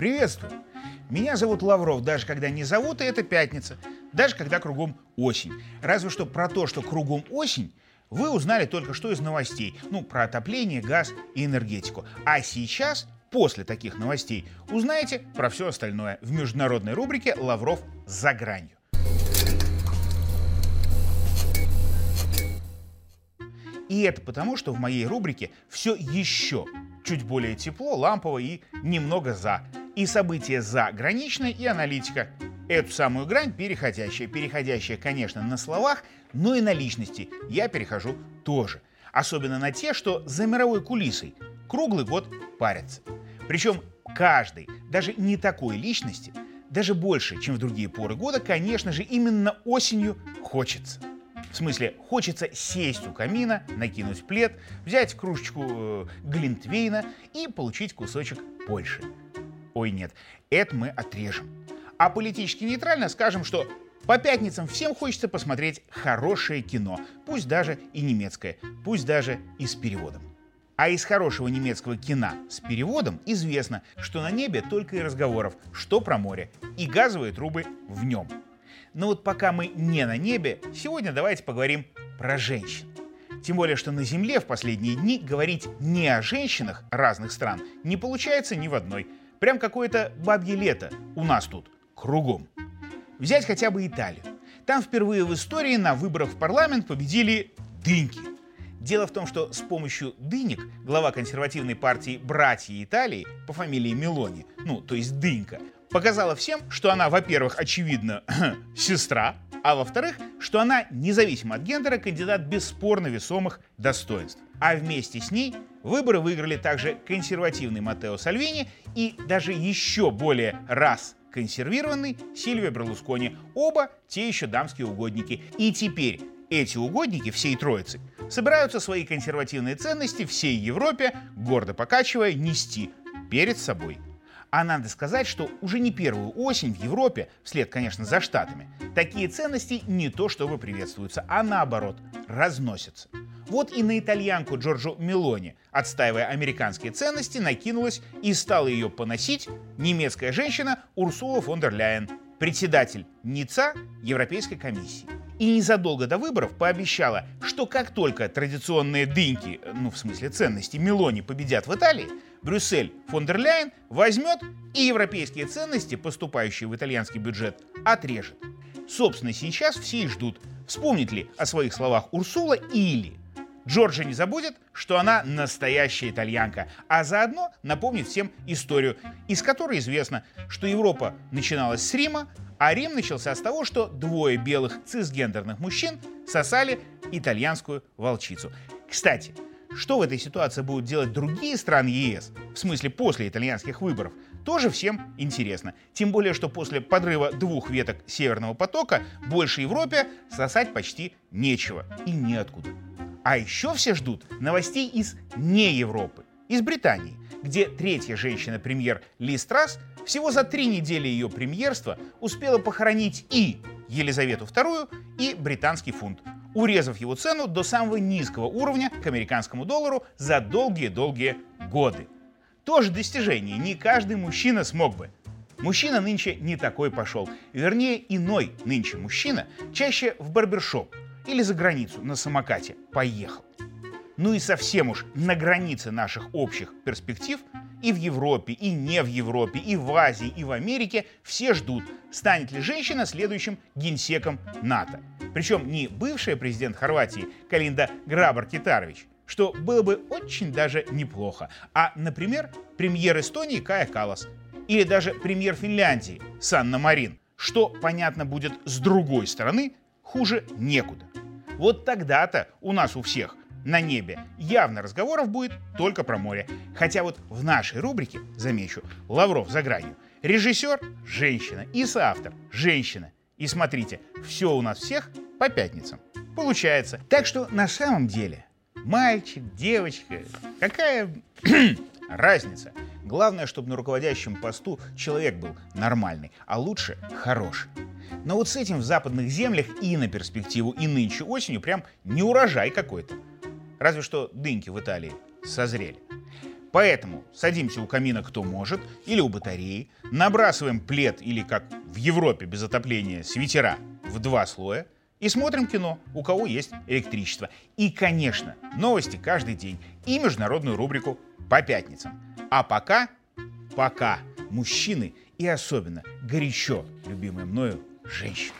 Приветствую! Меня зовут Лавров, даже когда не зовут, и это пятница. Даже когда кругом осень. Разве что про то, что кругом осень, вы узнали только что из новостей. Ну, про отопление, газ и энергетику. А сейчас, после таких новостей, узнаете про все остальное в международной рубрике «Лавров за гранью». И это потому, что в моей рубрике все еще чуть более тепло, лампово и немного за. И события за граничной и аналитика. Эту самую грань переходящая. Переходящая, конечно, на словах, но и на личности я перехожу тоже. Особенно на те, что за мировой кулисой круглый год парятся. Причем каждый, даже не такой личности, даже больше, чем в другие поры года, конечно же, именно осенью хочется. В смысле, хочется сесть у камина, накинуть плед, взять кружечку э, глинтвейна и получить кусочек Польши. Ой, нет, это мы отрежем. А политически нейтрально скажем, что по пятницам всем хочется посмотреть хорошее кино, пусть даже и немецкое, пусть даже и с переводом. А из хорошего немецкого кино с переводом известно, что на небе только и разговоров, что про море, и газовые трубы в нем – но вот пока мы не на небе, сегодня давайте поговорим про женщин. Тем более, что на Земле в последние дни говорить не о женщинах разных стран не получается ни в одной. Прям какое-то бабье лето у нас тут, кругом. Взять хотя бы Италию. Там впервые в истории на выборах в парламент победили дыньки. Дело в том, что с помощью дынек глава консервативной партии «Братья Италии» по фамилии Мелони, ну, то есть Дынька, показала всем, что она, во-первых, очевидно, сестра, а во-вторых, что она, независимо от гендера, кандидат бесспорно весомых достоинств. А вместе с ней выборы выиграли также консервативный Матео Сальвини и даже еще более раз консервированный Сильвия Берлускони. Оба те еще дамские угодники. И теперь эти угодники всей троицы собираются свои консервативные ценности всей Европе, гордо покачивая, нести перед собой. А надо сказать, что уже не первую осень в Европе, вслед, конечно, за Штатами, такие ценности не то чтобы приветствуются, а наоборот, разносятся. Вот и на итальянку Джорджо Мелони, отстаивая американские ценности, накинулась и стала ее поносить немецкая женщина Урсула фон дер Ляйен, председатель НИЦА Европейской комиссии. И незадолго до выборов пообещала, что как только традиционные дыньки, ну в смысле ценности, Мелони победят в Италии, Брюссель фон дер Ляйен возьмет и европейские ценности, поступающие в итальянский бюджет, отрежет. Собственно, сейчас все и ждут, вспомнит ли о своих словах Урсула или Джорджа не забудет, что она настоящая итальянка, а заодно напомнит всем историю, из которой известно, что Европа начиналась с Рима, а Рим начался с того, что двое белых цисгендерных мужчин сосали итальянскую волчицу. Кстати, что в этой ситуации будут делать другие страны ЕС, в смысле после итальянских выборов, тоже всем интересно. Тем более, что после подрыва двух веток Северного потока больше Европе сосать почти нечего и неоткуда. А еще все ждут новостей из не Европы, из Британии, где третья женщина-премьер Ли Страс всего за три недели ее премьерства успела похоронить и Елизавету II, и британский фунт, урезав его цену до самого низкого уровня к американскому доллару за долгие-долгие годы. Тоже достижение, не каждый мужчина смог бы. Мужчина нынче не такой пошел. Вернее, иной нынче мужчина чаще в барбершоп или за границу на самокате поехал. Ну и совсем уж на границе наших общих перспектив и в Европе, и не в Европе, и в Азии, и в Америке все ждут, станет ли женщина следующим генсеком НАТО. Причем не бывшая президент Хорватии Калинда Грабар-Китарович, что было бы очень даже неплохо, а, например, премьер Эстонии Кая Калас, или даже премьер Финляндии Санна Марин, что, понятно будет, с другой стороны, хуже некуда. Вот тогда-то у нас у всех на небе явно разговоров будет только про море. Хотя вот в нашей рубрике, замечу, Лавров за гранью, режиссер – женщина и соавтор – женщина. И смотрите, все у нас всех по пятницам. Получается. Так что на самом деле мальчик, девочка, какая разница? Главное, чтобы на руководящем посту человек был нормальный, а лучше хороший. Но вот с этим в западных землях и на перспективу, и нынче осенью прям не урожай какой-то. Разве что дыньки в Италии созрели. Поэтому садимся у камина кто может или у батареи, набрасываем плед или, как в Европе без отопления, свитера в два слоя и смотрим кино, у кого есть электричество. И, конечно, новости каждый день и международную рубрику по пятницам. А пока, пока мужчины и особенно горячо любимые мною женщины.